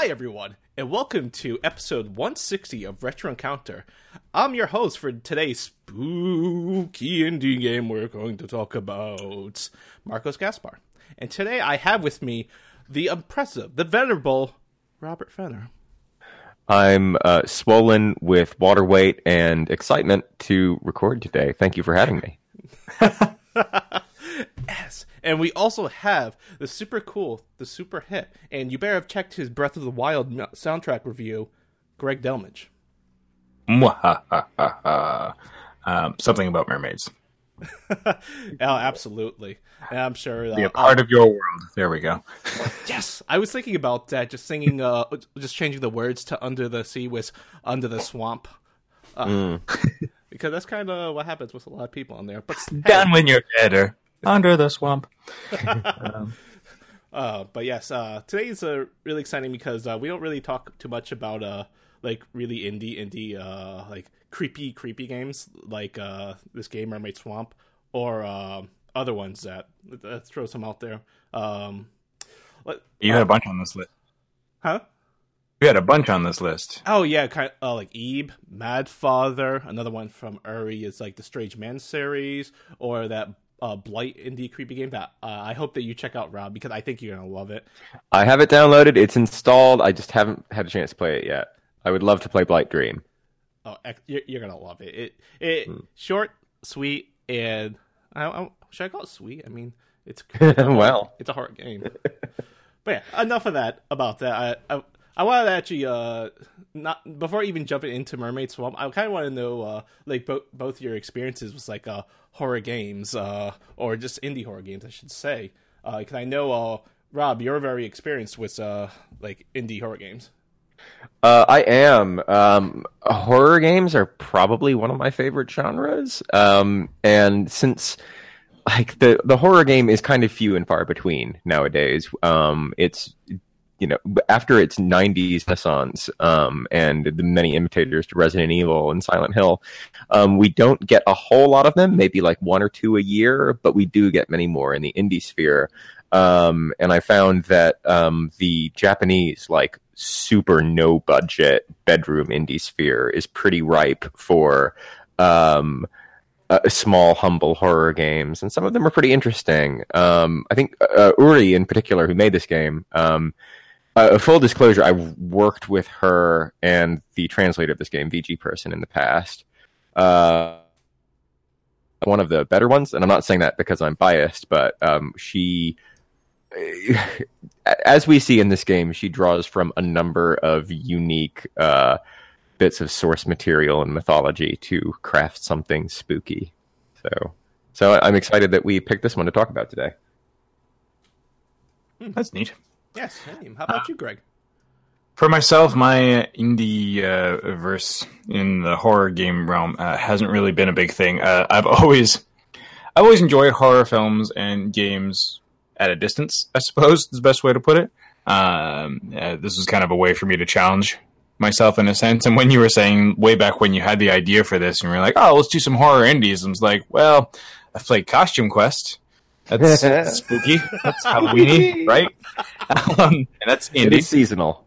Hi, everyone, and welcome to episode 160 of Retro Encounter. I'm your host for today's spooky indie game we're going to talk about, Marcos Gaspar. And today I have with me the impressive, the venerable Robert Fenner. I'm uh, swollen with water weight and excitement to record today. Thank you for having me. Yes. And we also have the super cool, the super hip, and you better have checked his Breath of the Wild soundtrack review, Greg Delmage. Um, something about mermaids. Oh, absolutely. And I'm sure. Be Uh, a part of your world. There we go. yes, I was thinking about that. Just singing, uh, just changing the words to "Under the Sea" was "Under the Swamp," uh, because that's kind of what happens with a lot of people on there. But hey, Down when you're deader. Under the swamp. Uh, but yes, uh, today is uh, really exciting because uh, we don't really talk too much about uh, like really indie, indie, uh, like creepy, creepy games like uh, this game Mermaid Swamp or uh, other ones that let's throw some out there. Um, let- You had a bunch on this list. huh? You had a bunch on this list. Oh yeah, kind of uh, like Ib, Mad Father. Another one from Uri is like the Strange Man series, or that uh, Blight indie creepy game that uh, I hope that you check out, Rob, because I think you're gonna love it. I have it downloaded. It's installed. I just haven't had a chance to play it yet. I would love to play Blight Dream. Oh, you're, you're gonna love it. It it short, sweet, and I, I, should I call it sweet? I mean, it's well, it's a hard game. but yeah, enough of that about that. I I, I wanted to actually uh not before even jumping into Mermaid Swamp. I kind of want to know uh like both both your experiences with like uh horror games uh or just indie horror games I should say. Uh, because I know uh Rob, you're very experienced with uh like indie horror games. uh, I am. Um, horror games are probably one of my favorite genres. Um, and since like the the horror game is kind of few and far between nowadays. Um, it's you know after its 90s renaissance um, and the many imitators to Resident Evil and Silent Hill, um, we don't get a whole lot of them. Maybe like one or two a year, but we do get many more in the indie sphere. Um, and I found that um, the Japanese like super no budget bedroom indie sphere is pretty ripe for uh, small, humble horror games, and some of them are pretty interesting. Um, I think uh, Uri, in particular, who made this game. Um, uh, full disclosure: I worked with her and the translator of this game, VG Person, in the past. Uh, one of the better ones, and I'm not saying that because I'm biased, but um, she, as we see in this game, she draws from a number of unique. Uh, bits of source material and mythology to craft something spooky. So, so I'm excited that we picked this one to talk about today. That's neat. Yes, same. How about you, Greg? For myself, my indie uh, verse in the horror game realm uh, hasn't really been a big thing. Uh, I've always, I've always enjoyed horror films and games at a distance. I suppose is the best way to put it. Um, uh, this was kind of a way for me to challenge myself in a sense. And when you were saying way back when you had the idea for this, and you were like, "Oh, let's do some horror indies," I was like, "Well, I've played Costume Quest." That's spooky. That's Halloweeny, right? um, and that's indie. is seasonal.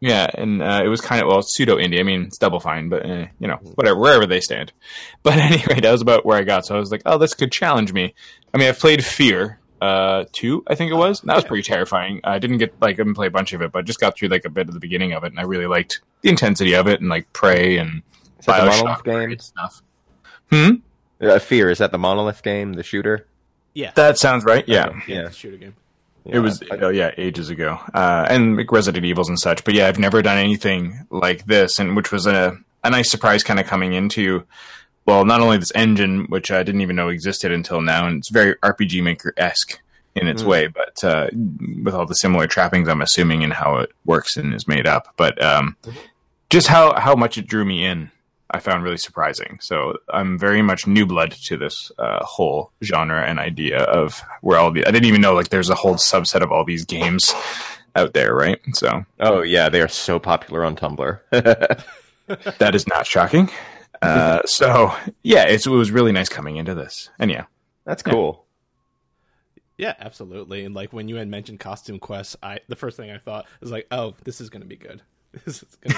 Yeah, and uh, it was kind of well pseudo indie. I mean, it's Double Fine, but uh, you know, whatever, wherever they stand. But anyway, that was about where I got. So I was like, oh, this could challenge me. I mean, I've played Fear uh, two, I think it was. And that was pretty terrifying. I didn't get like I didn't play a bunch of it, but I just got through like a bit of the beginning of it, and I really liked the intensity of it, and like Prey and Is that the Bioshock Monolith game? stuff. Hmm. Uh, Fear is that the Monolith game, the shooter? Yeah, That sounds right. Yeah. Okay. yeah, yeah. a shooter game. It was oh, yeah, ages ago, uh, and like Resident Evils and such. But yeah, I've never done anything like this, and which was a a nice surprise, kind of coming into. Well, not only this engine, which I didn't even know existed until now, and it's very RPG Maker esque in its Mm. way, but uh, with all the similar trappings, I'm assuming, and how it works and is made up. But um, just how how much it drew me in, I found really surprising. So I'm very much new blood to this uh, whole genre and idea of where all the I didn't even know like there's a whole subset of all these games out there, right? So Oh yeah, they are so popular on Tumblr. that is not shocking. Uh, so yeah, it's, it was really nice coming into this, and yeah, That's cool. Yeah, absolutely. And like when you had mentioned costume quests, I the first thing I thought was like, oh, this is gonna be good. Be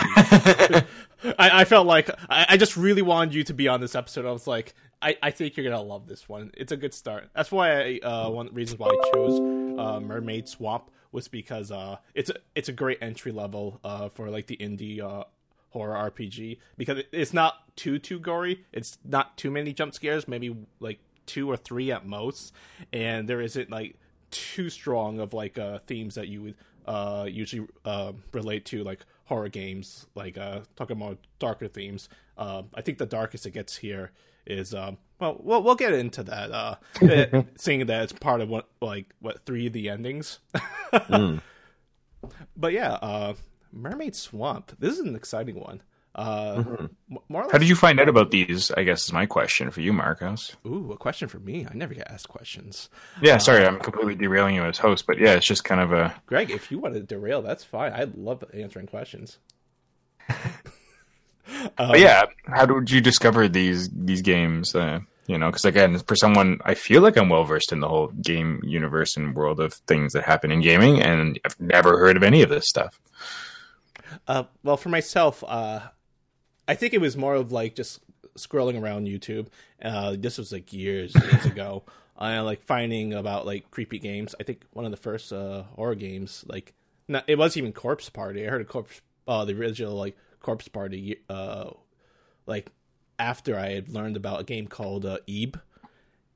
I, I felt like I, I just really wanted you to be on this episode. I was like, I, I think you're gonna love this one. It's a good start. That's why I uh, one of the reasons why I chose uh, Mermaid Swamp was because uh, it's a it's a great entry level uh, for like the indie uh, horror RPG because it's not too too gory. It's not too many jump scares. Maybe like two or three at most, and there isn't like too strong of like uh, themes that you would uh, usually uh, relate to like horror games. Like uh, talking about darker themes. Uh, I think the darkest it gets here is um, well, we'll we'll get into that. Uh, it- seeing that it's part of what like what three of the endings. But yeah, uh, Mermaid Swamp. This is an exciting one. Uh, m- more or less, how did you find out about these? I guess is my question for you, Marcos. Ooh, a question for me. I never get asked questions. Yeah, sorry, I'm completely derailing you as host, but yeah, it's just kind of a Greg, if you want to derail, that's fine. I love answering questions. But yeah, how did you discover these these games? Uh, you know, because again, for someone, I feel like I'm well versed in the whole game universe and world of things that happen in gaming, and I've never heard of any of this stuff. Uh, well, for myself, uh, I think it was more of like just scrolling around YouTube. Uh, this was like years, years ago. I like finding about like creepy games. I think one of the first uh, horror games, like not, it wasn't even Corpse Party. I heard of Corpse, uh, the original like Corpse Party, uh, like after I had learned about a game called uh, Ib,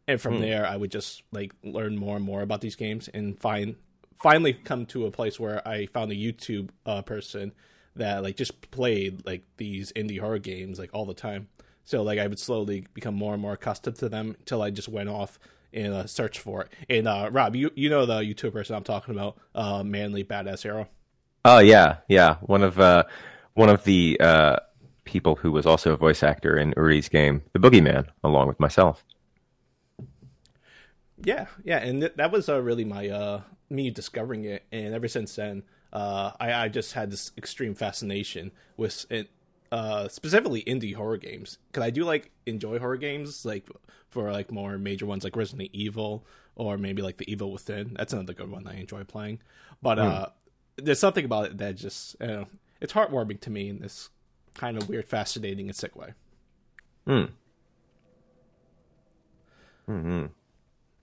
and from there I would just like learn more and more about these games and find finally come to a place where I found a YouTube uh, person that like just played like these indie horror games like all the time. So like I would slowly become more and more accustomed to them until I just went off and uh, search for it. And uh, Rob, you you know the YouTube person I'm talking about, uh, Manly Badass Hero. Oh yeah, yeah. One of uh, one of the uh, people who was also a voice actor in Uri's game, The Boogeyman, along with myself. Yeah, yeah, and th- that was uh, really my uh, me discovering it, and ever since then, uh, I, I just had this extreme fascination with it, uh, specifically indie horror games. Because I do like enjoy horror games, like for like more major ones like Resident Evil or maybe like The Evil Within. That's another good one I enjoy playing. But uh, there's something about it that just you know, it's heartwarming to me in this kind of weird, fascinating, and sick way. Hmm.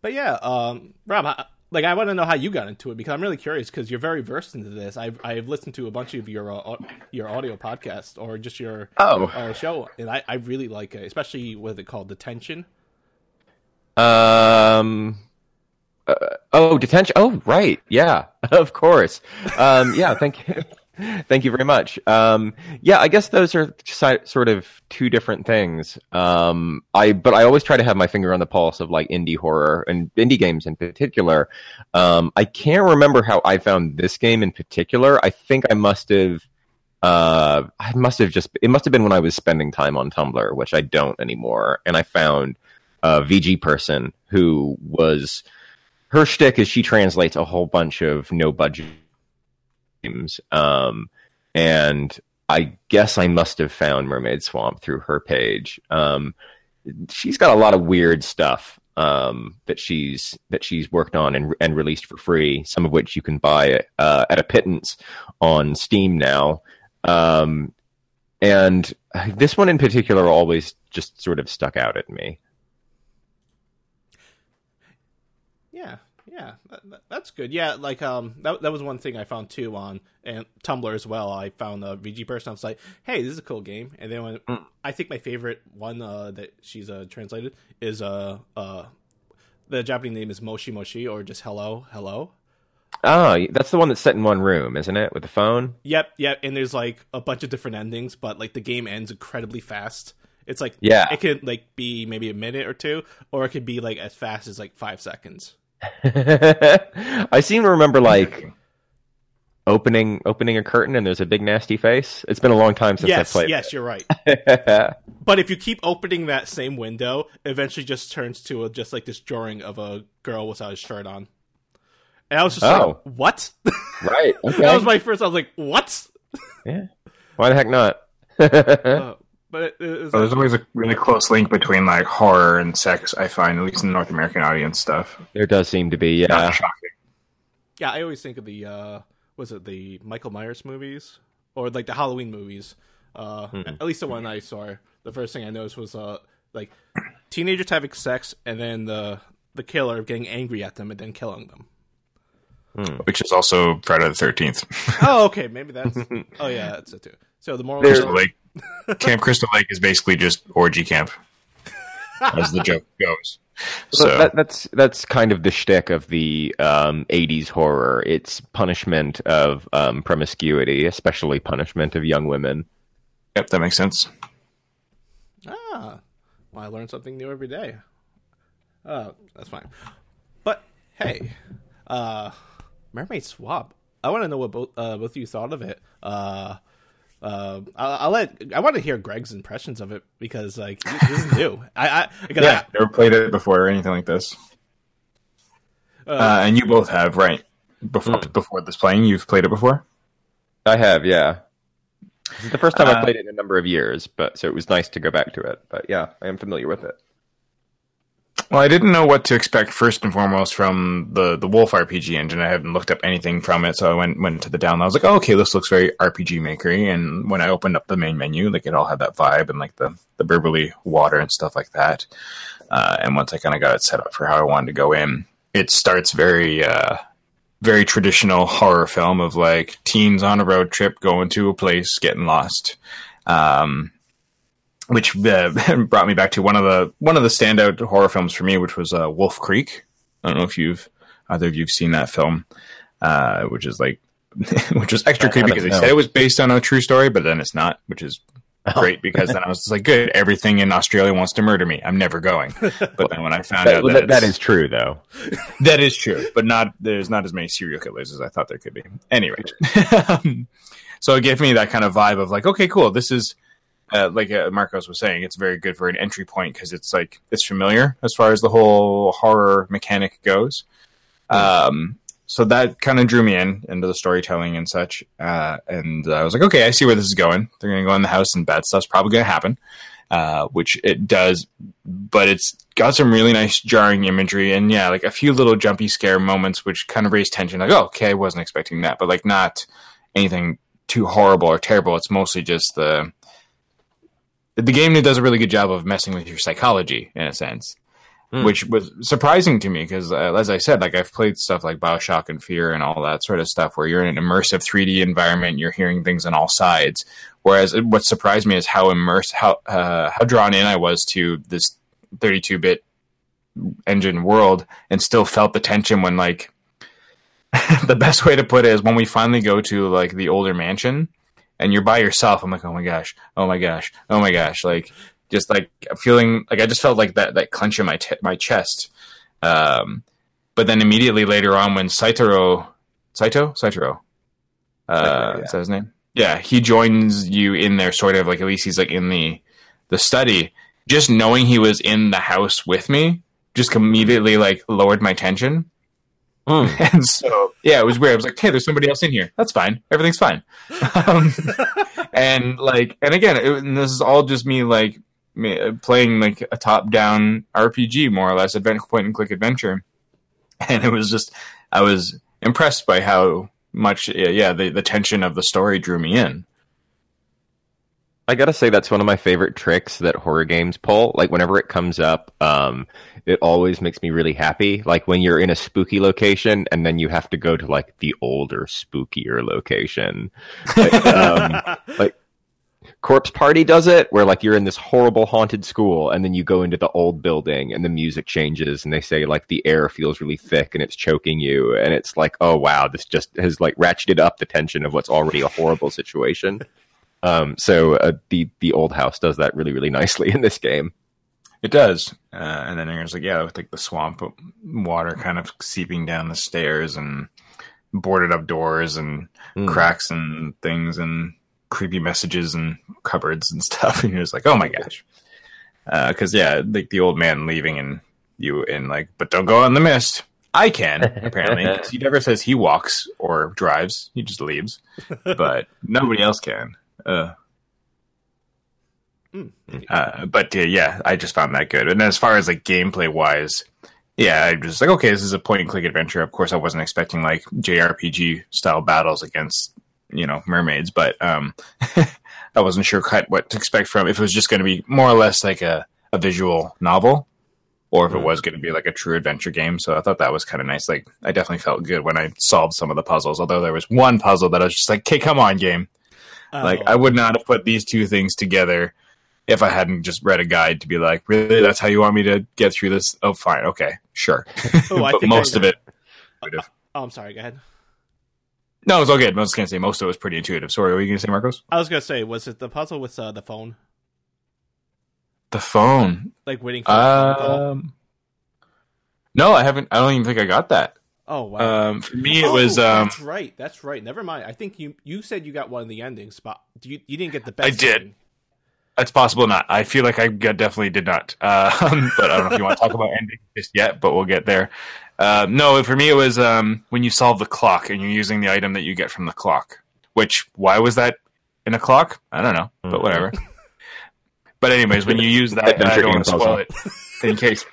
But yeah, um, Rob, I, like I want to know how you got into it because I'm really curious because you're very versed into this. I've I've listened to a bunch of your uh, your audio podcast or just your Oh. uh, show, and I, I really like it, especially what it called detention. Um. uh, oh, detention. Oh, right. Yeah, of course. Um, yeah. Thank you. Thank you very much. Um, yeah, I guess those are si- sort of two different things. Um, I but I always try to have my finger on the pulse of like indie horror and indie games in particular. Um, I can't remember how I found this game in particular. I think I must have. Uh, I must have just. It must have been when I was spending time on Tumblr, which I don't anymore, and I found a VG person who was her shtick is she translates a whole bunch of no budget Um, and I guess I must have found Mermaid Swamp through her page. Um, she's got a lot of weird stuff um, that she's that she's worked on and and released for free. Some of which you can buy uh, at a pittance on Steam now. Um, and this one in particular always just sort of stuck out at me. Yeah, that, that- that's good. Yeah, like um, that that was one thing I found too on and Tumblr as well. I found a VG person. I was like, hey, this is a cool game. And then when I think my favorite one uh, that she's uh, translated is uh uh the Japanese name is Moshi Moshi or just Hello Hello. Oh, that's the one that's set in one room, isn't it? With the phone. Yep, yep. And there's like a bunch of different endings, but like the game ends incredibly fast. It's like Yeah. it could like be maybe a minute or two, or it could be like as fast as like five seconds. I seem to remember like opening opening a curtain and there's a big nasty face. It's been a long time since yes, I played. yes, you're right. But if you keep opening that same window, it eventually just turns to a, just like this drawing of a girl without a shirt on. And I was just Oh. like, "What?" right. Okay. that was my first. I was like, "What?" yeah. Why the heck not? Uh, but it, it was So there's always a really close link between like horror and sex. I find, at least in the North American audience stuff. there does seem to be. Not Yeah. shocking. yeah. I always think of the uh, was it the Michael Myers movies or like the Halloween movies? Uh, At least the one I saw. The first thing I noticed was uh, like teenagers having sex and then the the killer getting angry at them and then killing them. Which is also Friday the Thirteenth. Oh, okay, maybe that's. oh, yeah, that's it too. So the moral. There's- of the- Crystal Lake, Camp Crystal Lake is basically just orgy camp, as the joke goes. So So that, that's that's kind of the shtick of the um, '80s horror. It's punishment of um, promiscuity, especially punishment of young women. yep, that makes sense. Ah, well, I learn something new every day. Uh, that's fine. But hey, uh, Mermaid Swamp. I want to know what both uh, both of you thought of it. Uh, uh, I'll, I'll let. I want to hear Greg's impressions of it because like this is new. I, I, because Yeah, never played it before or anything like this. I, Uh, and you both have, right? Before before this playing, you've played it before. I have, yeah. This is the first time I've Uh, played it in a number of years, but so it was nice to go back to it. But yeah, I am familiar with it. Well, I didn't know what to expect first and foremost from the the Wolf RPG engine. I hadn't looked up anything from it, so I went went to the download. I was like, oh, okay, this looks very RPG makery. And when I opened up the main menu, like it all had that vibe and like the the burbly water and stuff like that. Uh, and once I kind of got it set up for how I wanted to go in, it starts very uh, very traditional horror film of like teens on a road trip going to a place getting lost. Um, which uh, brought me back to one of the one of the standout horror films for me, which was uh, Wolf Creek. I don't know if you've either of you've seen that film, uh, which is like which was extra creepy because they said it was based on a true story, but then it's not, which is great because then I was just like, good, everything in Australia wants to murder me. I'm never going. But then when I found That, out that, that, that true, though. that is true, but not there's not as many serial killers as I thought there could be. Anyway, so it gave me that kind of vibe of like, okay, cool. This is uh, like uh, Marcos was saying, it's very good for an entry point because it's like it's familiar as far as the whole horror mechanic goes. Um, so that kind of drew me in into the storytelling and such. Uh, and I was like, okay, I see where this is going. They're going to go in the house and bad stuff's probably going to happen, uh, which it does. But it's got some really nice jarring imagery and yeah, like a few little jumpy scare moments, which kind of raise tension. Like, oh, okay, I wasn't expecting that, but like not anything too horrible or terrible. It's mostly just the the game does a really good job of messing with your psychology in a sense Hmm. which was surprising to me because uh, as i said like i've played stuff like bioshock and fear and all that sort of stuff where you're in an immersive 3d environment you're hearing things on all sides whereas what surprised me is how immersed how uh, how drawn in i was to this 32-bit engine world and still felt the tension when like the best way to put it is when we finally go to like the older mansion and you're by yourself i'm like oh my gosh oh my gosh oh my gosh. Like just like feeling like i just felt like that that clench in my t- my chest. Um but then immediately later on when saitaro saito? Saitaro. Uh Saitaro, yeah. is that his name? Yeah he joins you in there sort of like at least he's like in the the study. Just knowing he was in the house with me just immediately like lowered my tension Hmm. and so yeah it was weird. I was like hey there's somebody else in here. That's fine. Everything's fine. Um, and like and again it, and this is all just me like me, uh, playing like a top down rpg more or less adventure point and click adventure. And it was just i was impressed by how much yeah, yeah the, the tension of the story drew me in I gotta say that's one of my favorite tricks that horror games pull. Like whenever it comes up, um, it always makes me really happy. Like when you're in a spooky location and then you have to go to like the older, spookier location. Like, um, like Corpse Party does it, where like you're in this horrible haunted school and then you go into the old building and the music changes and they say like the air feels really thick and it's choking you and it's like, oh wow, this just has like ratcheted up the tension of what's already a horrible situation. Um, so uh, the the old house does that really really nicely in this game. It does, uh, and then there's like yeah, with like the swamp water kind of seeping down the stairs and boarded up doors and Mm. cracks and things and creepy messages and cupboards and stuff, and you're just like, oh my gosh, because yeah, like the old man leaving and you in like, but don't go out in the mist. I can apparently. he never says he walks or drives; he just leaves. But nobody else can. Uh, Mm. uh, but uh, yeah, I just found that good. And as far as like gameplay wise, yeah, I was like, okay, this is a point and click adventure. Of course, I wasn't expecting like JRPG style battles against you know mermaids, but um, I wasn't sure quite what to expect from if it was just going to be more or less like a, a visual novel. Or if it Mm. was going to be like a true adventure game, so I thought that was kind of nice. Like, I definitely felt good when I solved some of the puzzles. Although there was one puzzle that I was just like, "Okay, come on, game." Like Oh. I would not have put these two things together if I hadn't just read a guide to be like, really, that's how you want me to get through this? Oh, fine, okay, sure. Oh, I but most of it, intuitive. Oh, I'm sorry. Go ahead. no, it's all good. I was gonna say most of it was pretty intuitive. Sorry, what were you gonna say, Marcos? I was gonna say, was it the puzzle with uh, the phone, The phone. like waiting for the phone call? Um, no, I haven't. I don't even think I got that. Oh wow. Um, for me, it Oh, was. Um, that's right. That's right. Never mind. I think you you said you got one of the endings, but you you didn't get the best. I did. ending. It's possible not. I feel like I definitely did not. Uh, but I don't know if you want to talk about ending just yet, but we'll get there. Uh, no, for me, it was um, when you solve the clock and you're using the item that you get from the clock. Which, why was that in a clock? I don't know, but Mhm. whatever. but anyways, when you use that, I don't want to spoil it in case.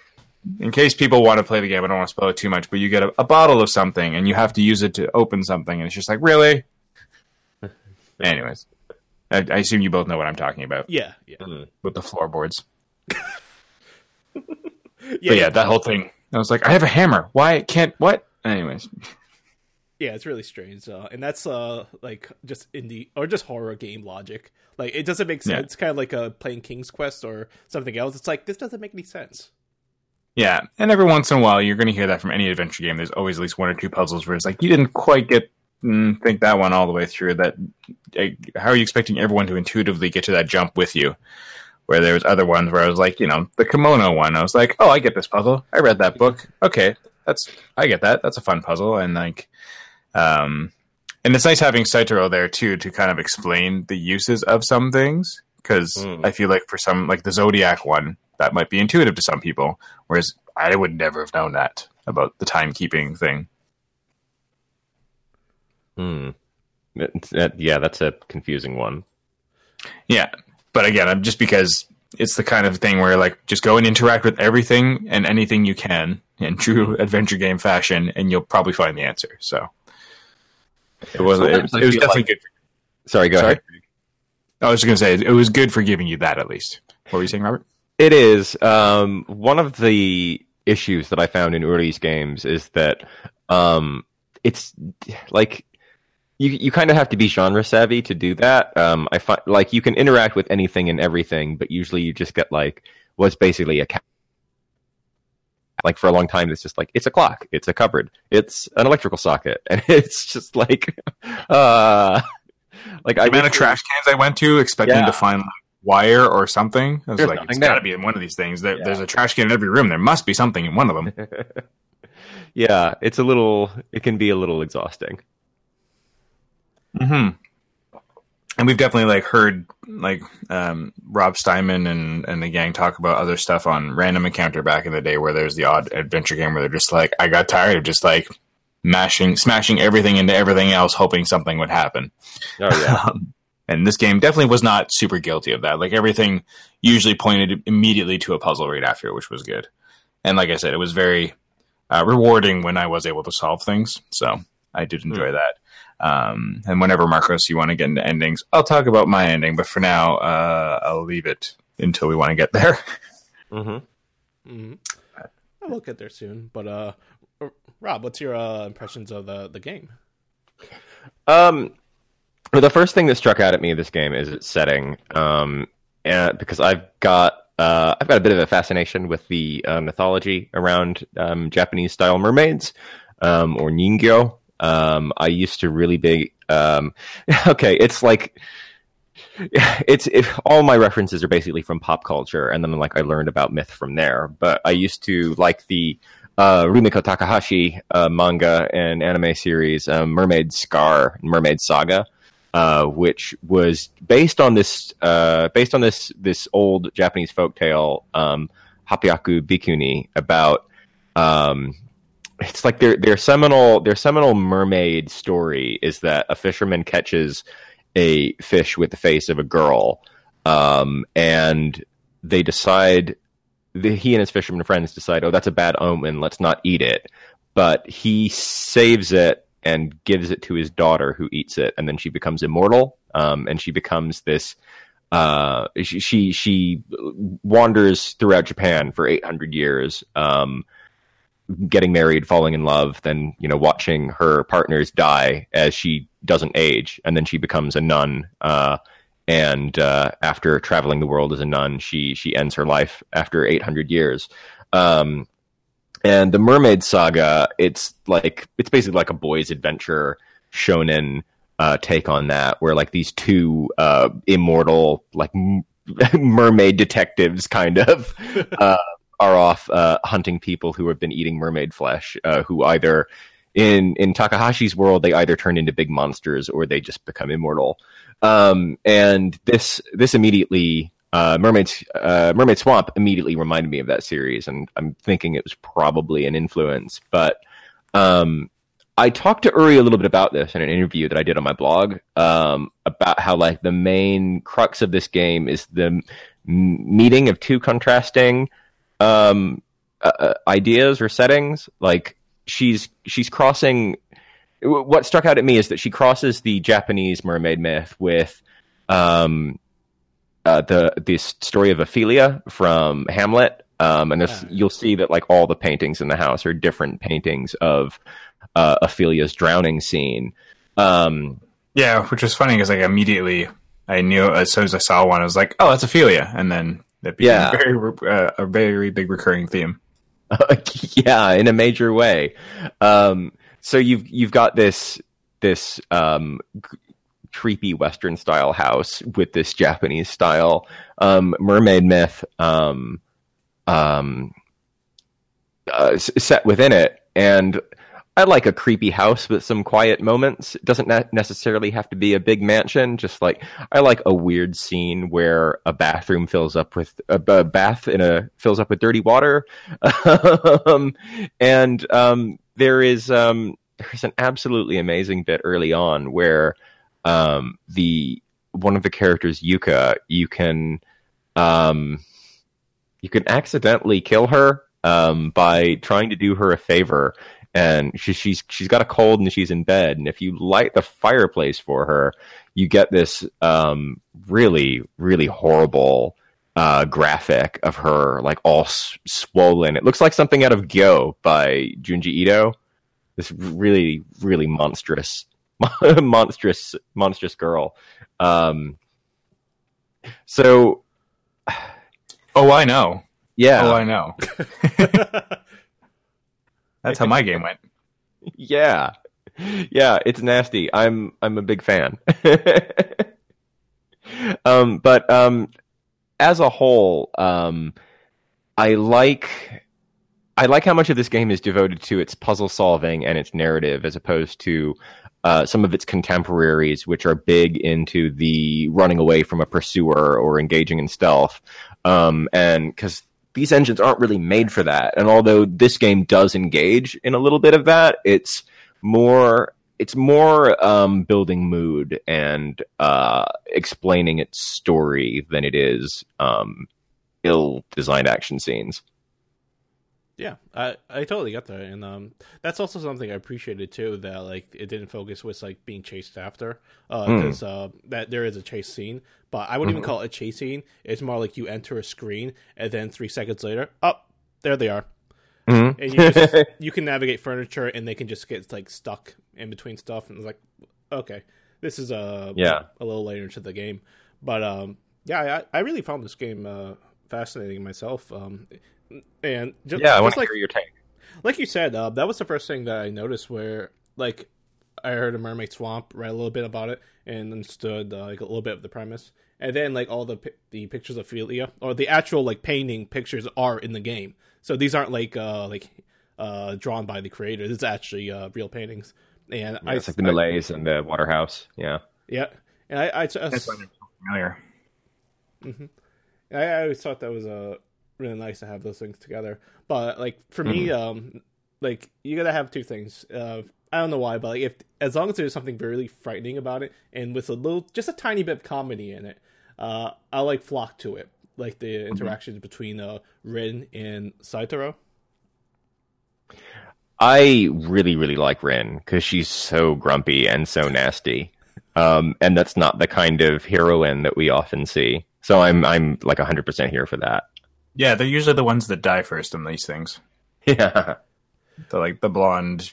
In case people want to play the game, I don't want to spoil it too much. But you get a, a bottle of something, and you have to use it to open something, and it's just like, really? Anyways, I, I assume you both know what I'm talking about Yeah. Yeah. Mm. with the floorboards. Yeah. But yeah, that whole thing. I was like, I have a hammer. Why can't what? Anyways, Yeah, it's really strange, uh, and that's uh like just indie or just horror game logic. Like it doesn't make sense. Yeah. It's kind of like uh, playing King's Quest or something else. It's like this doesn't make any sense. Yeah. And every once in a while, you're going to hear that from any adventure game. There's always at least one or two puzzles where it's like you didn't quite get mm, think that one all the way through. That eh, how are you expecting everyone to intuitively get to that jump with you? Where there was other ones where I was like, you know, the kimono one. I was like, oh, I get this puzzle. I read that book. Okay, that's I get that. That's a fun puzzle. And like, um, and it's nice having Saitaro there too to kind of explain the uses of some things because Mm. I feel like for some like the Zodiac one that might be intuitive to some people, whereas I would never have known that about the timekeeping thing. Hmm. That- yeah, that's a confusing one. Yeah, but again, I'm just because it's the kind of thing where like just go and interact with everything and anything you can in true adventure game fashion, and you'll probably find the answer. So it was it, Sometimes I it was definitely like- good. Sorry, go Sorry? ahead. I was just gonna say it was good for giving you that at least. What were you saying, Robert? It is. Um, one of the issues that I found in Uri's games is that um, it's like you you kind of have to be genre savvy to do that. Um, I find like you can interact with anything and everything, but usually you just get like what's basically a cat. like for a long time it's just like it's a clock, it's a cupboard, it's an electrical socket, and it's just like uh like The I amount of trash cans I went to expecting Yeah. to find like, wire or something. I was There's like, it's got to be in one of these things. There, Yeah. There's a trash can in every room. There must be something in one of them. yeah, it's a little it can be a little exhausting. hmm And we've definitely like heard like um, Rob Steinman and and the gang talk about other stuff on Random Encounter back in the day, where there's the odd adventure game where they're just like, I got tired of just like mashing, smashing everything into everything else, hoping something would happen. Oh yeah. Um, and this game definitely was not super guilty of that. Like everything usually pointed immediately to a puzzle right after, which was good. And like I said, it was very uh, rewarding when I was able to solve things. So I did enjoy that. Um, and whenever Marcos, you want to get into endings, I'll talk about my ending. But for now, uh, I'll leave it until we want to get there. hmm hmm We'll get there soon. But uh, Rob, what's your uh, impressions of the the game? Um, the first thing that struck out at me this game is its setting. Um, and because I've got uh, I've got a bit of a fascination with the uh, mythology around um, Japanese style mermaids, um, or ningyo. Um, I used to really be um, okay. It's like it's it, all my references are basically from pop culture, and then like I learned about myth from there. But I used to like the uh, Rumiko Takahashi uh, manga and anime series, um, Mermaid Scar, Mermaid Saga, uh, which was based on this uh, based on this this old Japanese folktale, um, Happyaku Bikuni, about um, it's like their their seminal their seminal mermaid story is that a fisherman catches a fish with the face of a girl, um, and they decide the, he and his fisherman friends decide, oh, that's a bad omen. Let's not eat it. But he saves it and gives it to his daughter, who eats it, and then she becomes immortal. Um, and she becomes this. Uh, she, she, she wanders throughout Japan for 800 years, um, getting married, falling in love, then you know watching her partners die as she doesn't age, and then she becomes a nun. Uh, and uh, after traveling the world as a nun, she she ends her life after 800 years. Um, and the Mermaid Saga, it's like it's basically like a boy's adventure shonen uh, take on that, where like these two uh, immortal like m- mermaid detectives kind of uh, are off uh, hunting people who have been eating mermaid flesh, uh, who either in in Takahashi's world they either turn into big monsters or they just become immortal. Um, and this this immediately uh, Mermaid uh, Mermaid Swamp immediately reminded me of that series, and I'm thinking it was probably an influence. But um, I talked to Uri a little bit about this in an interview that I did on my blog um, about how like the main crux of this game is the meeting of two contrasting um, uh, uh ideas or settings. Like she's she's crossing what struck out at me is that she crosses the Japanese mermaid myth with um, uh, the the story of Ophelia from Hamlet, um, and this, you'll see that like all the paintings in the house are different paintings of uh, Ophelia's drowning scene. Um, yeah, which was funny because like immediately I knew as soon as I saw one, I was like, "Oh, that's Ophelia," and then that became yeah. very uh, a very big recurring theme. yeah, in a major way. Um, so you've you've got this this um, creepy Western style house with this Japanese style um, mermaid myth um, um, uh, set within it, and I like a creepy house with some quiet moments. It doesn't ne- necessarily have to be a big mansion. Just like I like a weird scene where a bathroom fills up with a, a bath in a fills up with dirty water, um, and um, there is um, there's an absolutely amazing bit early on where um, the one of the characters Yuka you can um, you can accidentally kill her um, by trying to do her a favor. And she, she's she's got a cold and she's in bed. And if you light the fireplace for her you get this um, really really horrible uh, graphic of her like all s- swollen. It looks like something out of Gyo by Junji Ito. This really really monstrous monstrous monstrous girl um, so oh i know yeah oh i know That's how my game went. Yeah. Yeah, it's nasty. I'm I'm a big fan. um but um as a whole, um I like I like how much of this game is devoted to its puzzle solving and its narrative as opposed to uh, some of its contemporaries, which are big into the running away from a pursuer or engaging in stealth. Um, and because these engines aren't really made for that. And although this game does engage in a little bit of that, it's more it's more um, building mood and uh, explaining its story than it is um, ill designed action scenes. Yeah, I I totally get that, and um, that's also something I appreciated too. That like it didn't focus with like being chased after, because uh, mm. uh, that there is a chase scene, but I wouldn't mm-hmm. even call it a chase scene. It's more like you enter a screen, and then three seconds later, oh, there they are, mm-hmm. and you just, you can navigate furniture, and they can just get like stuck in between stuff, and it's like, okay, this is a yeah a little later into the game, but um, yeah, I I really found this game uh fascinating myself. Um, and just, yeah, I want to like, hear your take. Like you said, uh, that was the first thing that I noticed where like I heard a Mermaid Swamp, read a little bit about it, and understood uh, like a little bit of the premise. And then like all the the pictures of Ophelia or the actual like painting pictures are in the game. So these aren't like uh like uh drawn by the creator. This is actually uh real paintings. And Yeah, I it's like the Millais and the Waterhouse. Yeah. yeah, and I I, That's why they're so familiar. I, I always thought that was uh, really nice to have those things together. But like for me, um, like you gotta have two things. Uh, I don't know why, but like if as long as there's something really frightening about it, and with a little, just a tiny bit of comedy in it, uh, I like flock to it. Like the interactions between uh, Rin and Saitaro. I really, really like Rin because she's so grumpy and so nasty. Um, and that's not the kind of heroine that we often see. So I'm I'm like 100% here for that. Yeah, they're usually the ones that die first in these things. Yeah. The like the blonde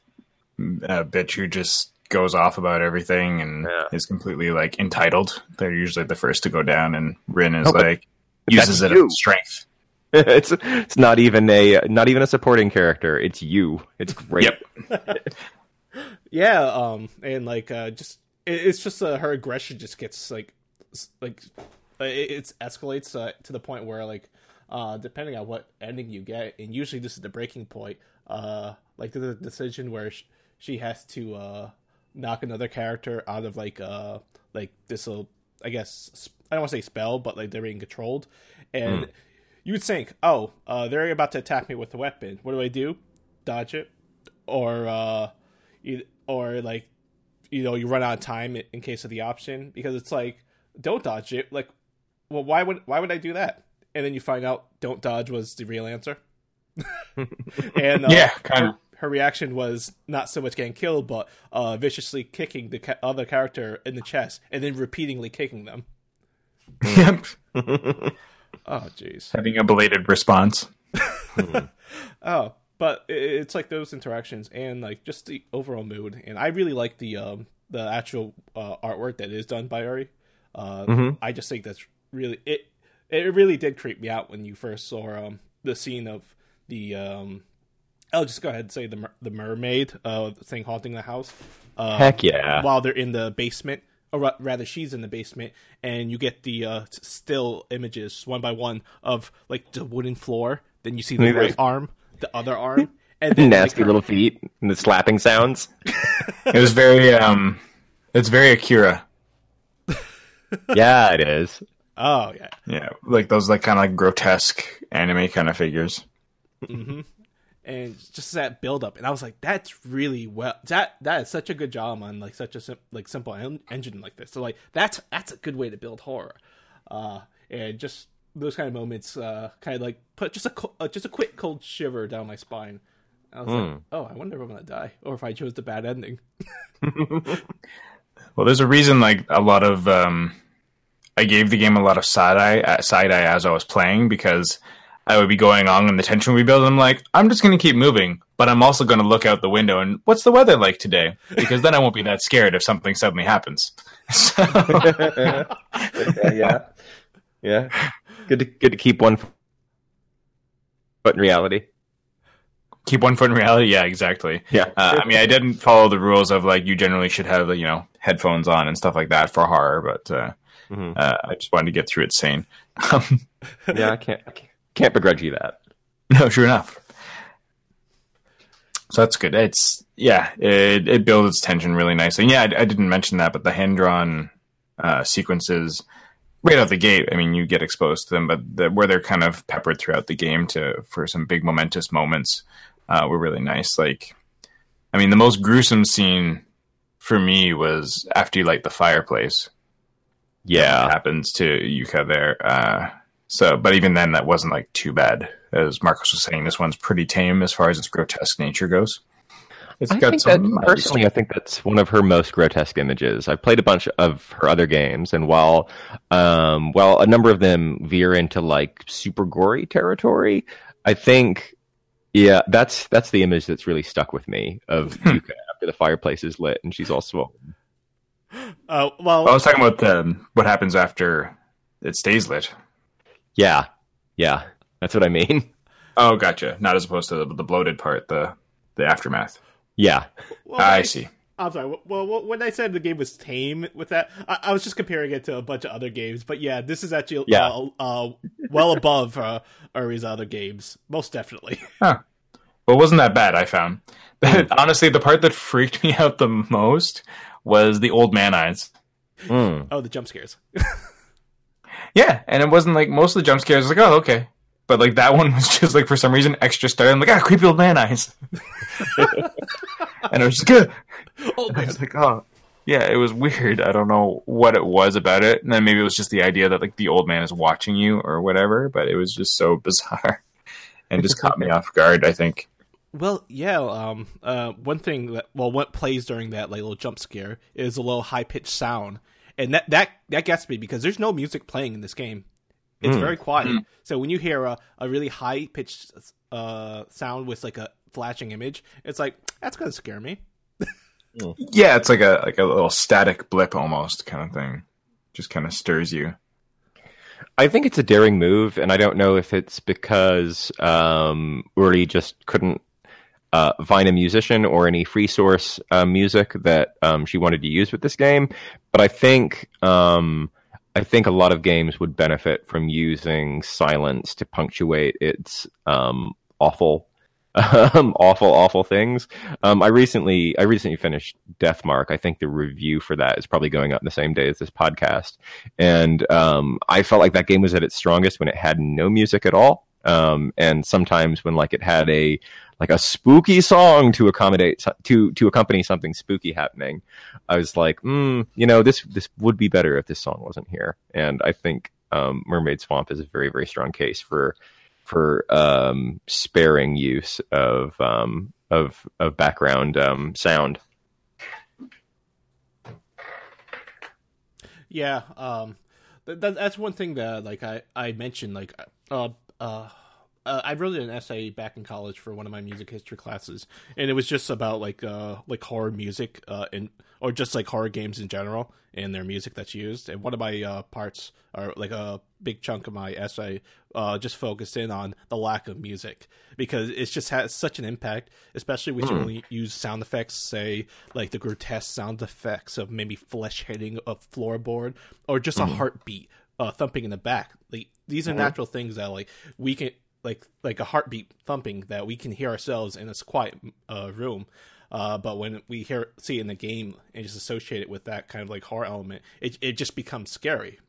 uh, bitch who just goes off about everything and Yeah. is completely like entitled. They're usually the first to go down, and Rin is Oh, but- like uses it you. as strength. it's it's not even a not even a supporting character. It's you. It's great. Yep. Yeah, um, and like uh, just it, it's just uh, her aggression just gets like like uh, it, it escalates uh, to the point where like uh, depending on what ending you get, and usually this is the breaking point. Uh, like the decision where sh- she has to uh knock another character out of like uh like this will I guess I don't want to say spell, but like they're being controlled, and you would think, oh, uh, they're about to attack me with a weapon. What do I do? Dodge it, or uh, you, or like you know you run out of time in- in case of the option because it's like don't dodge it. Like, well, why would why would I do that? And then you find out don't dodge was the real answer. and uh, Yeah, kind her, of. her reaction was not so much getting killed, but uh, viciously kicking the ca- other character in the chest and then repeatedly kicking them. Yep. Oh, jeez. Having a belated response. Oh, but it's like those interactions and like just the overall mood. And I really like the um the actual uh, artwork that is done by Uri. Uh, Mhm. I just think that's really it. It really did creep me out when you first saw um the scene of the um. I'll just go ahead and say the the mermaid uh thing haunting the house. Uh, Heck yeah. While they're in the basement, or rather, she's in the basement, and you get the uh, still images one by one of like the wooden floor. Then you see the Look right arm, the other arm, and then Nasty her- little feet and the slapping sounds. It was very um, it's very Akira. yeah, it is. Oh yeah, Yeah, like those like kind of like grotesque anime kind of figures. and just that build up, and I was like, that's really well. That that is such a good job on like such a sim- like simple en- engine like this. So like that's that's a good way to build horror, uh, and just those kind of moments, uh, kind of like put just a co- uh, just a quick cold shiver down my spine. I was like, oh, I wonder if I'm gonna die, or if I chose the bad ending. Well, there's a reason like a lot of um, I gave the game a lot of side eye uh, side eye as I was playing because I would be going on and the tension would be building. I'm like, I'm just going to keep moving, but I'm also going to look out the window and what's the weather like today? Because then I won't be that scared if something suddenly happens. So, yeah, yeah, yeah. Good to good to keep one foot in reality. keep one foot in reality. Yeah, exactly. Yeah, Uh, I mean, I didn't follow the rules of like you generally should have you know headphones on and stuff like that for horror, but uh, Mhm. uh, I just wanted to get through it sane. Um, yeah. I can't I can't- can't begrudge you that. No, sure enough. So that's good. It's yeah, it it builds its tension really nicely. And yeah, I, I didn't mention that, but the hand drawn uh, sequences right out the gate. I mean, you get exposed to them, but the, where they're kind of peppered throughout the game to for some big momentous moments uh, were really nice. Like, I mean, the most gruesome scene for me was after you light the fireplace Yeah, happens to Yuka there. Uh, so, but even then, that wasn't like too bad. As Marcos was saying, this one's pretty tame as far as its grotesque nature goes. It's I think that personally, I think that's one of her most grotesque images. I've played a bunch of her other games, and while um, while a number of them veer into like super gory territory, I think yeah, that's that's the image that's really stuck with me of Yuka after the fireplace is lit and she's all swollen. Uh, well, I was talking about the, what happens after it stays lit. Yeah, yeah, that's what I mean. Oh, gotcha. Not as opposed to the, the bloated part, the the aftermath. Yeah, well, I see. I'm sorry. Well, when I said the game was tame with that, I, I was just comparing it to a bunch of other games. But yeah, this is actually Yeah. uh, uh, well above uh, Uri's other games, most definitely. Huh. Well, it wasn't that bad, I found. Honestly, the part that freaked me out the most was the old man eyes. Mm. oh, the jump scares. Yeah, and it wasn't like most of the jump scares. Was like, oh, okay. But like that one was just like for some reason extra started. I'm like, ah, creepy old man eyes. and I was just good. oh I was like, oh, yeah, it was weird. I don't know what it was about it. And then maybe it was just the idea that like the old man is watching you or whatever. But it was just so bizarre and just caught me off guard. I think. Well, yeah. Um, uh, one thing that well, what plays during that like little jump scare is a little high pitched sound, and that that that gets me because there's no music playing in this game. It's Mm. very quiet. So when you hear a, a really high pitched uh sound with like a flashing image, it's like that's gonna scare me. Yeah, it's like a like a little static blip almost kind of thing. Just kind of stirs you. I think it's a daring move, and I don't know if it's because um, Uri just couldn't uh, find a musician or any free source uh, music that um, she wanted to use with this game. But I think um, I think a lot of games would benefit from using silence to punctuate its um, awful. Um, awful, awful things. Um, I recently, I recently finished Deathmark. I think the review for that is probably going up the same day as this podcast and um, I felt like that game was at its strongest when it had no music at all. Um, and sometimes when like it had a like a spooky song to accommodate to to accompany something spooky happening, I was like, mm, you know, this this would be better if this song wasn't here. And I think um, Mermaid Swamp is a very very strong case for for um, sparing use of um, of of background um, sound. Yeah, um, th- th- that's one thing that like I I mentioned like uh uh. Uh, I wrote an essay back in college for one of my music history classes, and it was just about like uh like horror music uh and or just like horror games in general and their music that's used. And one of my uh parts or like a big chunk of my essay uh just focused in on the lack of music because it just has such an impact, especially when you only use sound effects, say like the grotesque sound effects of maybe flesh hitting a floorboard or just a heartbeat uh, thumping in the back. Like these are natural things that like we can like like a heartbeat thumping that we can hear ourselves in this quiet uh, room. Uh, but when we hear see it in the game and just associate it with that kind of like horror element, it it just becomes scary.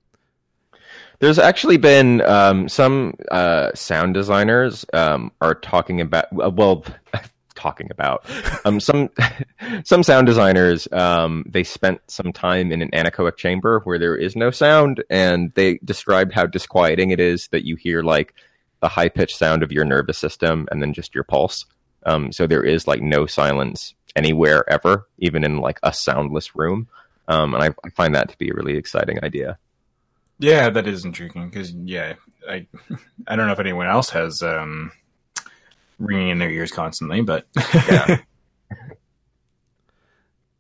There's actually been um, some uh, sound designers um, are talking about uh, well, talking about um, some some sound designers. Um, they spent some time in an anechoic chamber where there is no sound, and they described how disquieting it is that you hear like the high pitched sound of your nervous system and then just your pulse. Um, so there is like no silence anywhere ever, even in like a soundless room. Um, and I, I find that to be a really exciting idea. Yeah, that is intriguing because yeah, I I don't know if anyone else has um, ringing in their ears constantly, but Yeah.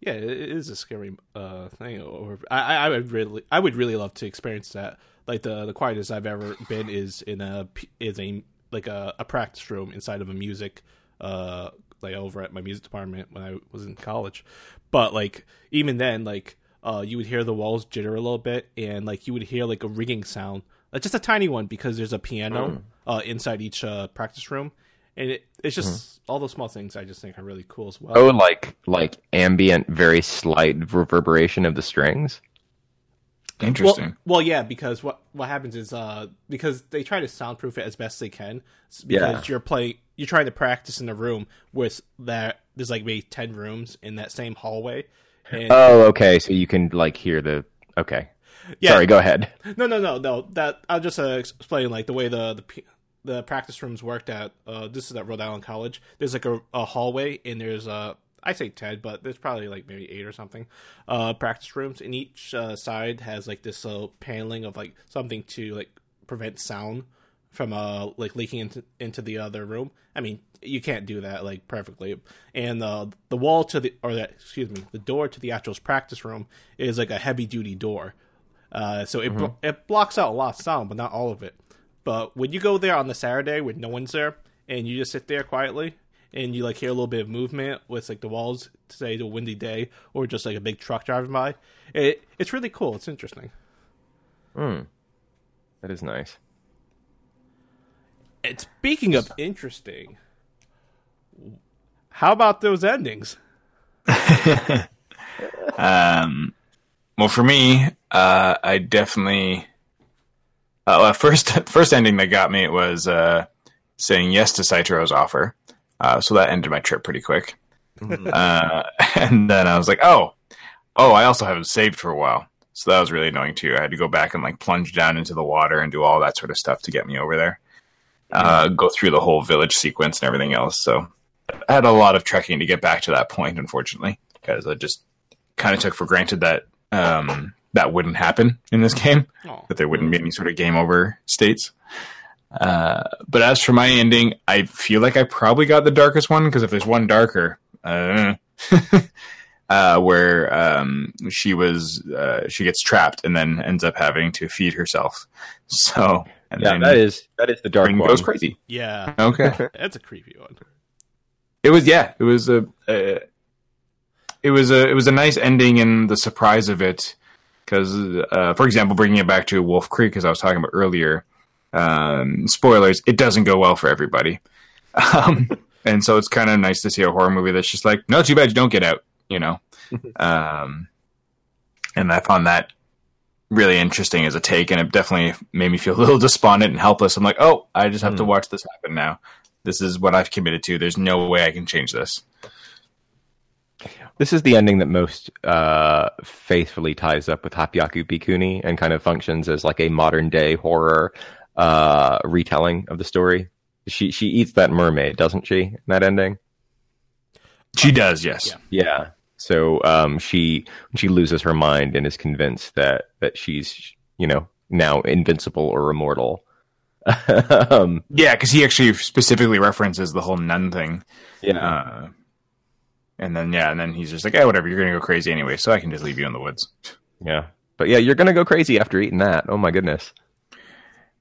Yeah, it is a scary uh, thing. Or I, I would really, I would really love to experience that. Like the the quietest I've ever been is in a is a like a, a practice room inside of a music uh like over at my music department when I was in college. But like even then, like uh you would hear the walls jitter a little bit, and like you would hear like a ringing sound, like just a tiny one because there's a piano uh inside each uh practice room. And it, it's just all those small things I just think are really cool as well. Oh, like like ambient, very slight reverberation of the strings. interesting. Well, well, yeah, because what what happens is uh because they try to soundproof it as best they can s- because Yeah. you're playing you're trying to practice in a room with that there's like maybe ten rooms in that same hallway. And Oh, okay. So you can like hear the. Okay. yeah, Sorry. Go ahead. no, no, no, no. That I'll just uh, explain like the way the the p- the practice rooms worked at. Uh, this is at Rhode Island College. There's like a, a hallway, and there's uh, I say ten, but there's probably like maybe eight or something. Uh, practice rooms, and each uh, side has like this uh, paneling of like something to like prevent sound from uh like leaking into into the other room. I mean, you can't do that like perfectly. And uh, the wall to the or that excuse me, the door to the actual practice room is like a heavy duty door. Uh, so it blo- it blocks out a lot of sound, but not all of it. But when you go there on the Saturday when no one's there and you just sit there quietly and you like hear a little bit of movement with like the walls, say the windy day, or just like a big truck driving by. It it's really cool. It's interesting. Hmm. That is nice. And speaking of interesting, how about those endings? Um, well, for me, uh, I definitely uh, first first ending that got me was uh, saying yes to Saito's offer. Uh, so that ended my trip pretty quick. uh, and then I was like, oh, oh, I also haven't saved for a while. So that was really annoying too. I had to go back and like plunge down into the water and do all that sort of stuff to get me over there. Uh, go through the whole village sequence and everything else. So I had a lot of trekking to get back to that point, unfortunately, because I just kind of took for granted that um, that wouldn't happen in this game, Oh. that there wouldn't be any sort of game over states. Uh, but as for my ending, I feel like I probably got the darkest one because if there's one darker, uh, uh, where um, she was uh, she gets trapped and then ends up having to feed herself. So and Yeah, then that is that is the dark Rin one. goes crazy. Yeah, Okay. that's a creepy one. It was yeah. It was a, a it was a it was a nice ending and the surprise of it because uh, for example, bringing it back to Wolf Creek as I was talking about earlier. Um, spoilers: it doesn't go well for everybody, um, and so it's kind of nice to see a horror movie that's just like, no, too bad you don't get out, you know. um, and I found that really interesting as a take, and it definitely made me feel a little despondent and helpless. I'm like, oh, I just have to watch this happen now. This is what I've committed to. There's no way I can change this. This is the ending that most uh, faithfully ties up with Happyaku Bikuni and kind of functions as like a modern day horror uh, retelling of the story. She she eats that mermaid, doesn't she? In that ending, She does, yes. Yeah. yeah. So um, she she loses her mind and is convinced that that she's you know now invincible or immortal. um, Yeah, because he actually specifically references the whole nun thing. yeah, Uh, and then, yeah, and then he's just like, hey, whatever, you're going to go crazy anyway, so I can just leave you in the woods. yeah. But yeah, you're gonna go crazy after eating that. Oh my goodness.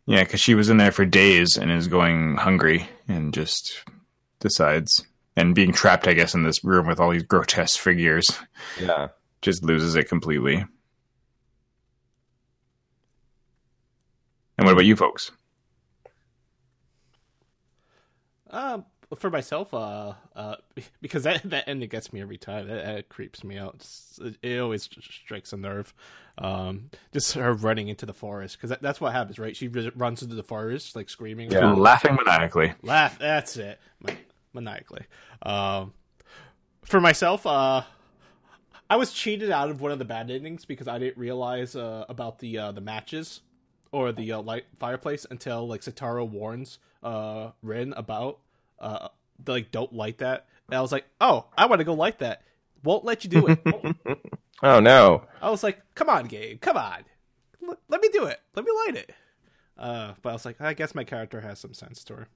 Yeah, because she was in there for days and is going hungry and just decides. And being trapped, I guess, in this room with all these grotesque figures, Yeah. just loses it completely. And what about you folks? Um, for myself, uh, uh, because that that ending gets me every time. That, that creeps me out. It's, it, it always strikes a nerve. Um, just her running into the forest because that, that's what happens, right? She runs into the forest like screaming. Yeah. Laughing maniacally. laugh. That's it, Ma- maniacally. Um, for myself, uh, I was cheated out of one of the bad endings because I didn't realize uh, about the uh, the matches or the uh, light fireplace until like Saitaro warns uh Rin about uh the, like don't light that. And I was like, oh, I want to go light that. Won't let you do it. Oh no. I was like, come on, Gabe, come on, L- let me do it. Let me light it. Uh, but I was like, I guess my character has some sense to her.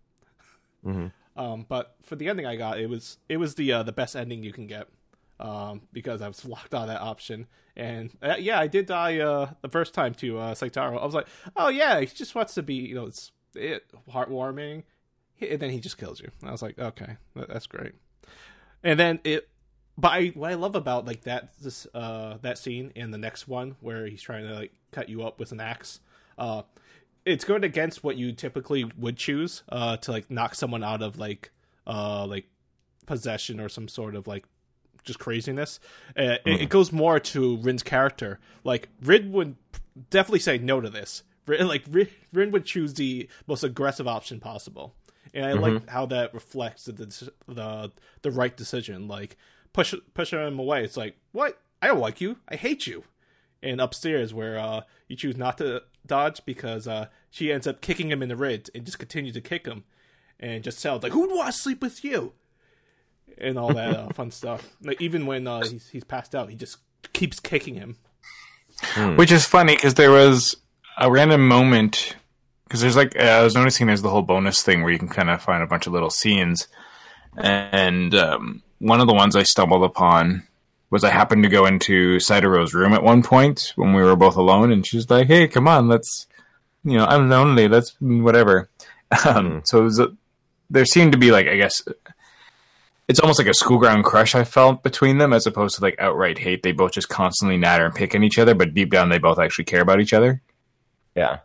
Mhm. Um, but for the ending I got, it was it was the uh, the best ending you can get. Um, because I was locked on that option, and uh, yeah, I did die uh the first time to uh Saitaro. I was like, oh yeah, he just wants to be, you know, it's it, heartwarming, and then he just kills you. And I was like, okay, that, that's great. And then it, but I, what I love about like that this uh that scene in the next one where he's trying to like cut you up with an axe, uh, it's going against what you typically would choose uh to like knock someone out of like uh like possession or some sort of like just craziness. Uh, it, it goes more to Rin's character. Like Rin would definitely say no to this. Rin, like Rin, Rin would choose the most aggressive option possible, and I like how that reflects the, the the right decision. Like push pushing him away. It's like what I don't like you. I hate you. And upstairs where uh, you choose not to dodge because uh, she ends up kicking him in the ribs and just continues to kick him, and just sounds like who'd want to sleep with you and all that uh, fun stuff. Like even when uh, he's he's passed out, he just keeps kicking him. Which is funny because there was a random moment because there's like I was noticing there's the whole bonus thing where you can kind of find a bunch of little scenes, and um, one of the ones I stumbled upon was I happened to go into Saitaro's room at one point when we were both alone, and she's like, "Hey, come on, let's, you know, I'm lonely, let's whatever." Um, so it was a, there seemed to be like I guess it's almost like a school ground crush I felt between them, as opposed to like outright hate. They both just constantly natter and pick on each other, but deep down they both actually care about each other. Yeah.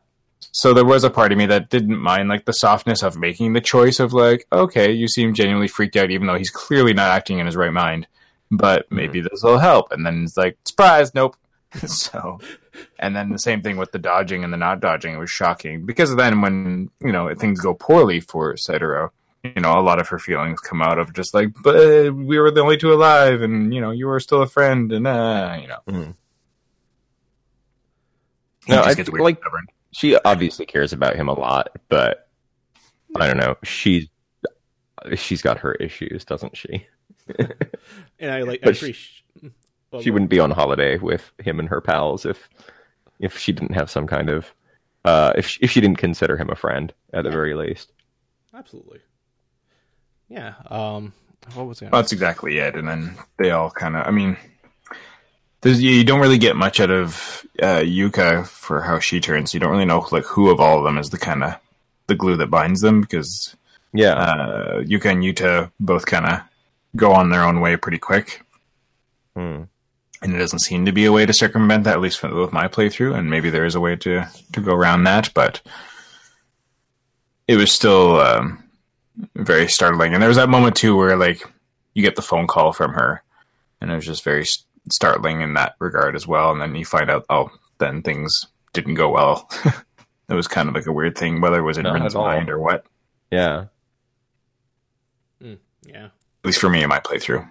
So there was a part of me that didn't mind like the softness of making the choice of like, okay, you seem genuinely freaked out, even though he's clearly not acting in his right mind. But maybe this will help. And then it's like, surprise, nope. so, and then the same thing with the dodging and the not dodging. It was shocking because then when you know things go poorly for Saitaro, you know, a lot of her feelings come out of just like, but we were the only two alive, and you know, you were still a friend, and uh, you know, Mhm. No, I gets feel weird like- stubborn. She obviously cares about him a lot, but I don't know. She's she's got her issues, doesn't she? And I like. I she- appreciate. well, she wouldn't be on holiday with him and her pals if if she didn't have some kind of uh if she, if she didn't consider him a friend at the very least. Absolutely. Yeah. Um. What was it? Well, that's exactly it. And then they all kind of, I mean, there's, you don't really get much out of uh, Yuka for how she turns. You don't really know like who of all of them is the kind of the glue that binds them because Yeah. uh, Yuka and Yuta both kind of go on their own way pretty quick. Hmm. And it doesn't seem to be a way to circumvent that, at least with my playthrough. And maybe there is a way to, to go around that, but it was still um, very startling. And there was that moment too where like you get the phone call from her, and it was just very s- startling in that regard as well. And then you find out, oh, then things didn't go well. it was kind of like a weird thing, whether it was in Not Rin's mind or what. Yeah. Yeah. At least for me in my playthrough.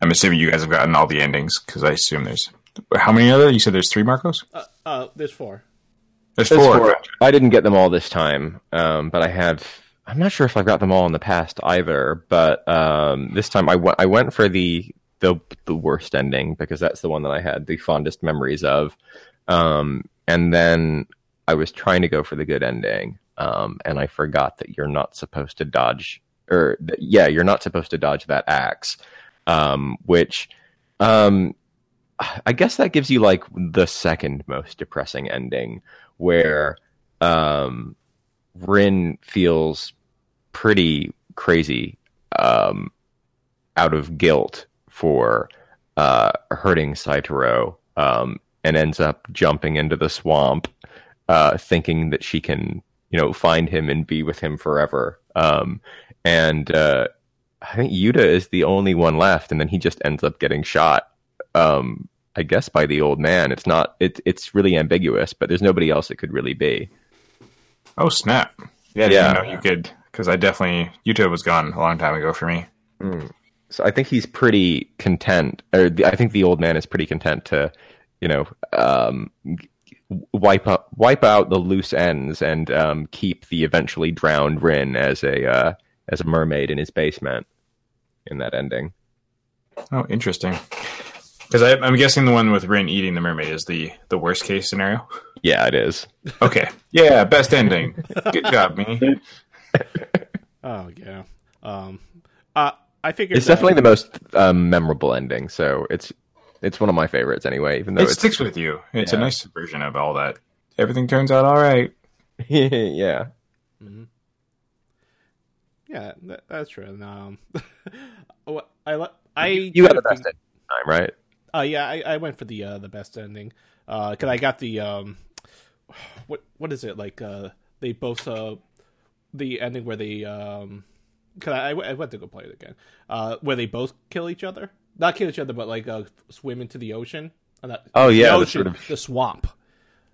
I'm assuming you guys have gotten all the endings because I assume there's how many other? You said there's three Marcos. Uh. uh there's four. There's There's four. four. I didn't get them all this time, um, but I have. I'm not sure if I've got them all in the past either. But um, this time I went. I went for the the the worst ending because that's the one that I had the fondest memories of. Um, and then I was trying to go for the good ending, um, and I forgot that you're not supposed to dodge, or yeah, you're not supposed to dodge that axe, um, which. Um, I guess that gives you like the second most depressing ending where um, Rin feels pretty crazy um, out of guilt for uh, hurting Saitaro um, and ends up jumping into the swamp uh, thinking that she can, you know, find him and be with him forever. Um, and uh, I think Yuta is the only one left, and then he just ends up getting shot. Um, I guess by the old man. It's not. It, it's really ambiguous, but there's nobody else it could really be. Oh snap! Yeah, Yeah. didn't know you could because I definitely Yuta was gone a long time ago for me. So I think he's pretty content, or the, I think the old man is pretty content to, you know, um, wipe up, wipe out the loose ends and um, keep the eventually drowned Rin as a uh, as a mermaid in his basement in that ending. Oh, interesting. Because I'm guessing the one with Rin eating the mermaid is the the worst case scenario. Yeah, it is. Okay, yeah, best ending. Good job, me. Oh yeah. Um. Uh. I figured It's that- definitely the most um, memorable ending. So it's it's one of my favorites anyway. Even though It sticks with you. It's a nice version of all that. Everything turns out all right. yeah. Yeah, that, that's true. And, um, what- I li- I You got the kind of best ending time, right? Uh, yeah, I, I went for the uh, the best ending. Uh, cause I got the um, what what is it like? Uh, they both uh, the ending where they um, cause I, I went to go play it again. Uh, where they both kill each other, not kill each other, but like uh, swim into the ocean. Uh, not- Oh, yeah, the ocean, sort of- the swamp.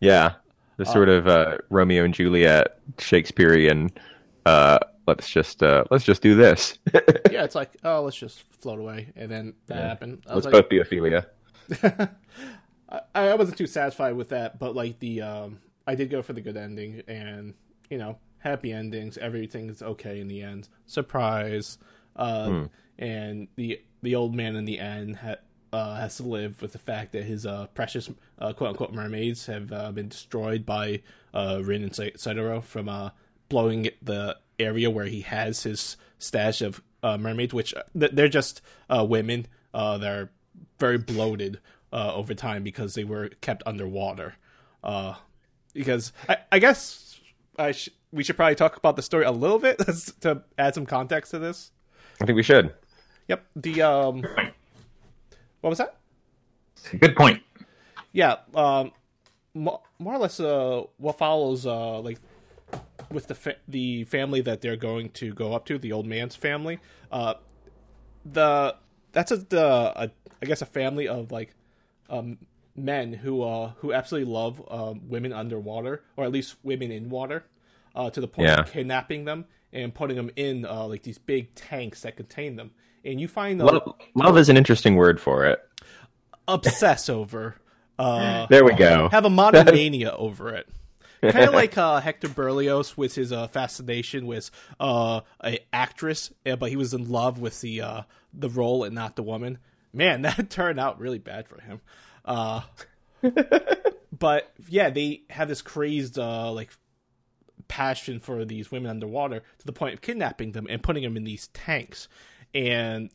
Yeah, the sort of uh, Romeo and Juliet Shakespearean. Uh, let's just uh, let's just do this. yeah, it's like oh, let's just float away, and then that happened. I let's like, both be Ophelia. I, I wasn't too satisfied with that, but like the um, I did go for the good ending, and you know, happy endings. Everything's okay in the end. Surprise, uh, and the the old man in the end ha- uh, has to live with the fact that his uh, precious uh, quote unquote mermaids have uh, been destroyed by uh, Rin and Sai- from uh, blowing the area where he has his stash of uh, mermaids, which they're just uh, women. Uh, they're very bloated uh, over time because they were kept underwater. Uh, because I, I guess I sh- we should probably talk about the story a little bit to add some context to this. I think we should. Yep. The um, what was that? Good point. Yeah. Um, more, more or less, uh, what follows, uh, like with the fa- the family that they're going to go up to, the old man's family. Uh, the that's a the a, I guess a family of like um men who uh who absolutely love um, women underwater or at least women in water uh to the point Yeah. of kidnapping them and putting them in uh like these big tanks that contain them and you find them Love, love is an interesting word for it. obsess over uh There we go. have a modern mania over it. Kind of like uh, Hector Berlioz with his uh, fascination with uh, a actress, uh, but he was in love with the uh, the role and not the woman. Man, that turned out really bad for him. Uh, but yeah, they have this crazed uh, like passion for these women underwater to the point of kidnapping them and putting them in these tanks. And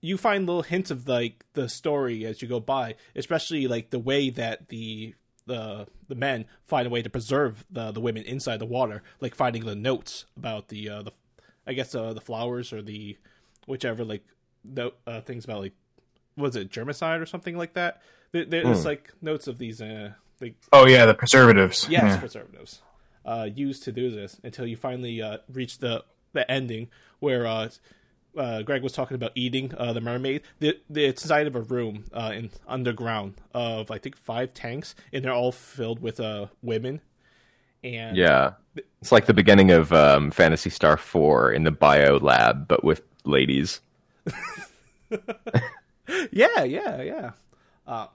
you find little hints of like the story as you go by, especially like the way that the the the men find a way to preserve the the women inside the water, like finding the notes about the uh, the I guess uh, the flowers or the whichever like the uh, things about like was it germicide or something like that. There, there's like notes of these uh like Oh yeah, the preservatives. yes Yeah. preservatives uh, used to do this until you finally uh, reach the the ending where uh, uh, Greg was talking about eating uh, the mermaid. The, the, it's inside of a room uh, in underground of I think five tanks, and they're all filled with uh, women. And Yeah. It's like the beginning of um, Phantasy Star 4 in the bio lab, but with ladies. yeah, yeah, yeah. Uh,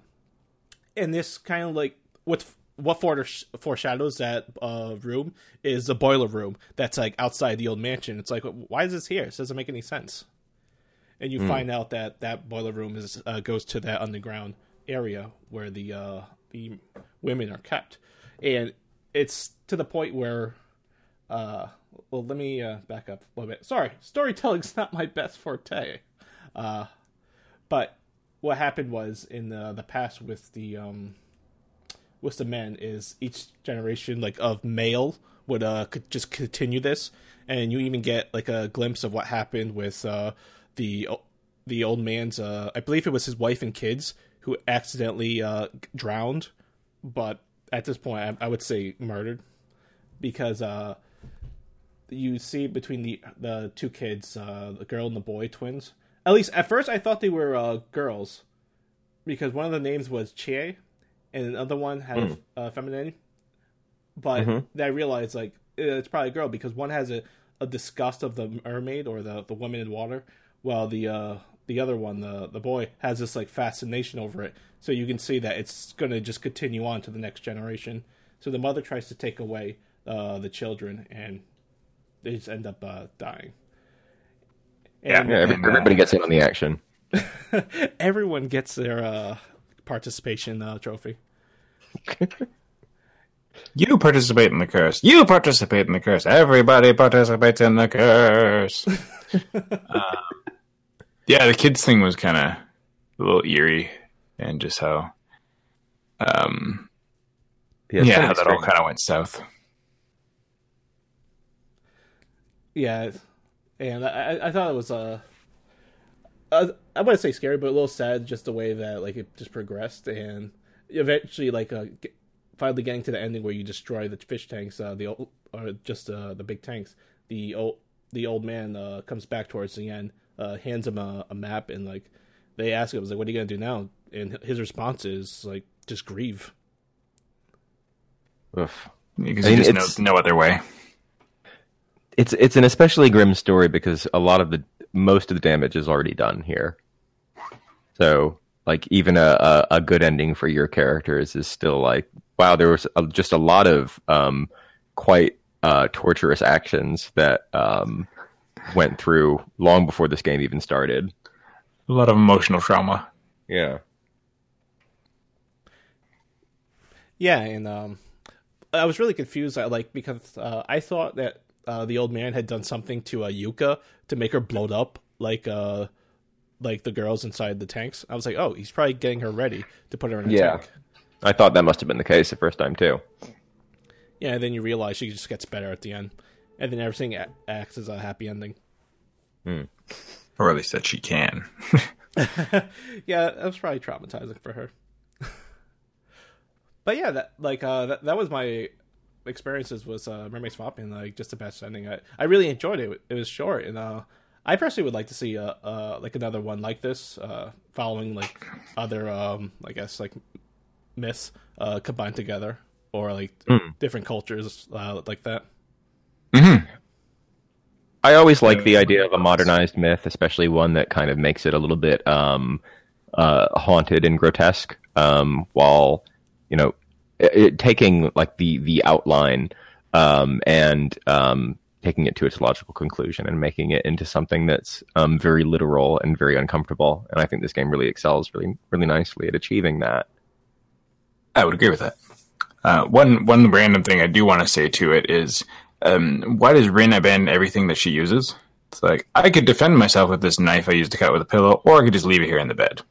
and this kind of like what what foresh- foreshadows that uh, room is a boiler room that's like outside the old mansion. It's like, why is this here? It doesn't make any sense. And you find out that that boiler room is uh, goes to that underground area where the uh, the women are kept, and it's to the point where. Uh, well, let me uh, back up a little bit. Sorry, storytelling's not my best forte. Uh, but what happened was in the the past with the um with the men is each generation like of male would uh could just continue this. And you even get like a glimpse of what happened with uh the the old man's uh I believe it was his wife and kids who accidentally uh drowned. But at this point I, I would say murdered. Because uh you see between the the two kids, uh, the girl and the boy twins. At least at first, I thought they were uh, girls. Because one of the names was Chie, and another one had Hmm. a uh, feminine. But Mhm. then I realized like eh, it's probably a girl because one has a, a disgust of the mermaid or the the woman in water, while the uh, the other one, the the boy, has this like fascination over it. So you can see that it's going to just continue on to the next generation. So the mother tries to take away uh, the children, and they just end up uh, dying. And Yeah, every, And, uh, everybody gets in on the action. everyone gets their uh, participation uh, trophy. You participate in the curse. You participate in the curse. Everybody participates in the curse. Um, yeah, the kids thing was kind of a little eerie, and just how, um, it's yeah, how that all kind of went south. Yeah, and I, I thought it was uh, uh, I wouldn't say scary, but a little sad, just the way that like it just progressed, and eventually like uh, get, finally getting to the ending where you destroy the fish tanks, uh, the old, or just uh, the big tanks. The old the old man uh, comes back towards the end, uh, hands him a, a map, and like they ask him, "Was like, what are you gonna do now?" And his response is like, "Just grieve." Oof. Because I mean, you just it's- no other way. It's it's an especially grim story because a lot of the most of the damage is already done here. So like even a, a, a good ending for your characters is still like wow there was a, just a lot of um, quite uh, torturous actions that um, went through long before this game even started. A lot of emotional trauma. Yeah. Yeah, and um, I was really confused. I like because uh, I thought that uh, the old man had done something to uh, Yuka to make her blowed up, like uh, like the girls inside the tanks. I was like, oh, he's probably getting her ready to put her in a Yeah. tank. I thought that must have been the case the first time too. Yeah, and then you realize she just gets better at the end, and then everything a- acts as a happy ending. or at least that she can. yeah, that was probably traumatizing for her. but yeah, that like uh, that that was my experiences was uh, Mermaid Swamp and like just the best ending. I I really enjoyed it. It was short, and uh, I personally would like to see uh, uh like another one like this, uh, following like other um I guess like myths uh combined together or like different cultures uh, like that. Mm-hmm. I always like the idea of a modernized myth, especially one that kind of makes it a little bit um, uh, haunted and grotesque, um, while you know it, it- taking like the the outline um, and um, taking it to its logical conclusion and making it into something that's um, very literal and very uncomfortable. And I think this game really excels really really nicely at achieving that. I would agree with that. Uh, one one random thing I do want to say to it is, um, why does Rin abandon everything that she uses? It's like I could defend myself with this knife I used to cut with a pillow, or I could just leave it here in the bed.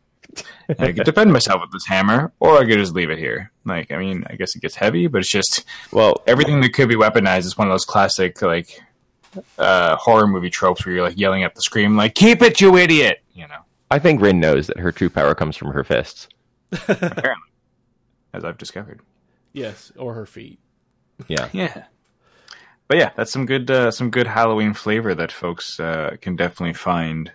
And I could defend myself with this hammer, or I could just leave it here. Like, I mean, I guess it gets heavy, but it's just Well, everything that could be weaponized is one of those classic like uh, horror movie tropes where you're like yelling at the screen, like "Keep it, you idiot!" You know, I think Rin knows that her true power comes from her fists. apparently, as I've discovered. Yes, or her feet. Yeah. Yeah. But yeah, that's some good uh, some good Halloween flavor that folks uh, can definitely find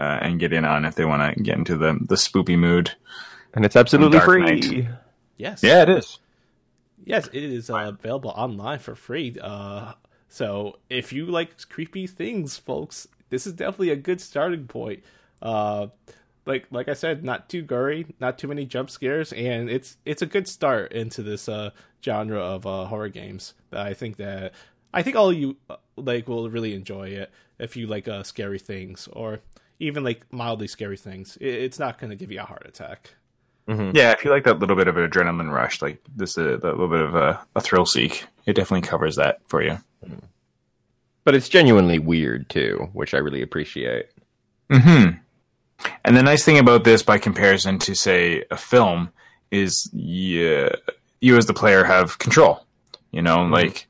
uh, and get in on if they want to get into the the spoopy mood. And it's absolutely free. Knight. Yes. Yeah, it is. Yes, it is uh, available online for free. Uh, so if you like creepy things, folks, this is definitely a good starting point. Uh, like like I said, not too gory, not too many jump scares, and it's it's a good start into this uh, genre of uh, horror games. That I think that I think all you uh, like will really enjoy it if you like uh, scary things or even like mildly scary things. It, it's not going to give you a heart attack. Yeah, if you like that little bit of an adrenaline rush, like this, uh, that little bit of a, a thrill seek, it definitely covers that for you. But it's genuinely weird too, which I really appreciate. Hmm. And the nice thing about this, by comparison to say a film, is you, you as the player have control. You know, like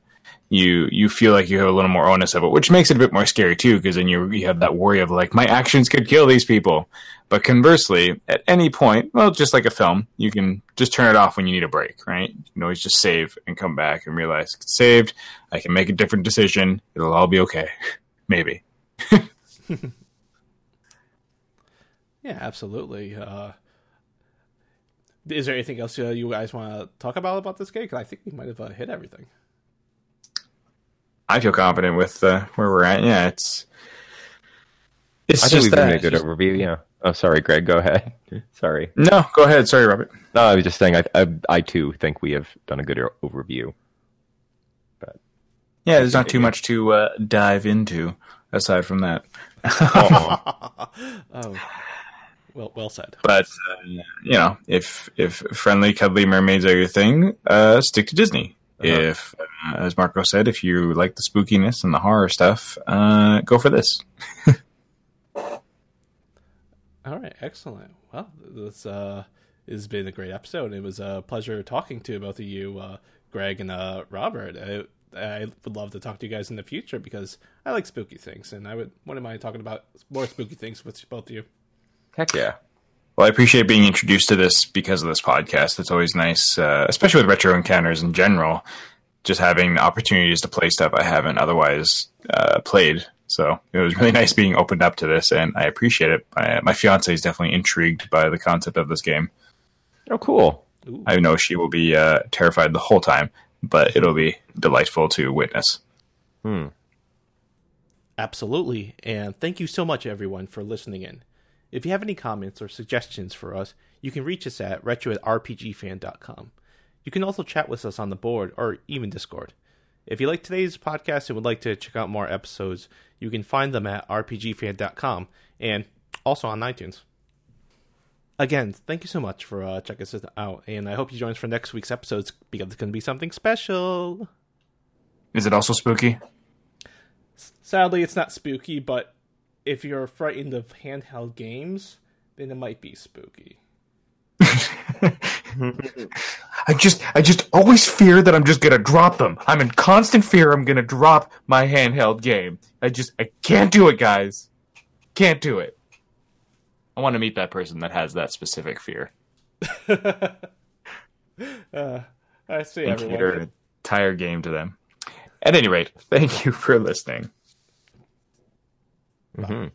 you you feel like you have a little more onus of it, which makes it a bit more scary too, because then you you have that worry of like my actions could kill these people. But conversely, at any point, well, just like a film, you can just turn it off when you need a break, right? You can always just save and come back and realize it's saved. I can make a different decision. It'll all be okay, maybe. Yeah, absolutely. Uh, is there anything else uh, you guys want to talk about about this game? Because I think we might have uh, hit everything. I feel confident with uh, where we're at. Yeah, it's it's I think just we've given that. a good overview. Yeah. Oh, sorry, Greg. Go ahead. sorry. No, go ahead. Sorry, Robert. No, I was just saying. I, I, I too think we have done a good o- overview. Yeah, there's not too much to uh, dive into aside from that. Oh, well, well said. But uh, you know, if if friendly, cuddly mermaids are your thing, uh, stick to Disney. If, uh, as Marco said, if you like the spookiness and the horror stuff, uh, go for this. All right, excellent. Well, this uh, has been a great episode. It was a pleasure talking to both of you, uh, Greg and uh, Robert. I, I would love to talk to you guys in the future because I like spooky things, and I would wouldn't mind talking about more spooky things with both of you. Heck yeah. Well, I appreciate being introduced to this because of this podcast. It's always nice, uh, especially with retro encounters in general, just having opportunities to play stuff I haven't otherwise uh, played. So it was really nice being opened up to this, and I appreciate it. My, my fiance is definitely intrigued by the concept of this game. Oh, cool. I know she will be uh, terrified the whole time, but it'll be delightful to witness. Hmm. Absolutely. And thank you so much, everyone, for listening in. If you have any comments or suggestions for us, you can reach us at retro at rpgfan.com. You can also chat with us on the board or even Discord. If you like today's podcast and would like to check out more episodes, you can find them at rpgfan.com and also on iTunes. Again, thank you so much for uh, checking us out, and I hope you join us for next week's episodes because it's going to be something special. Is it also spooky? Sadly, it's not spooky, but if you're frightened of handheld games, then it might be spooky. I just, I just always fear that I'm just gonna drop them. I'm in constant fear I'm gonna drop my handheld game. I just, I can't do it, guys. can't do it. I want to meet that person that has that specific fear. uh, I see everyone. cater an entire game to them. At any rate, thank you for listening. Mhm.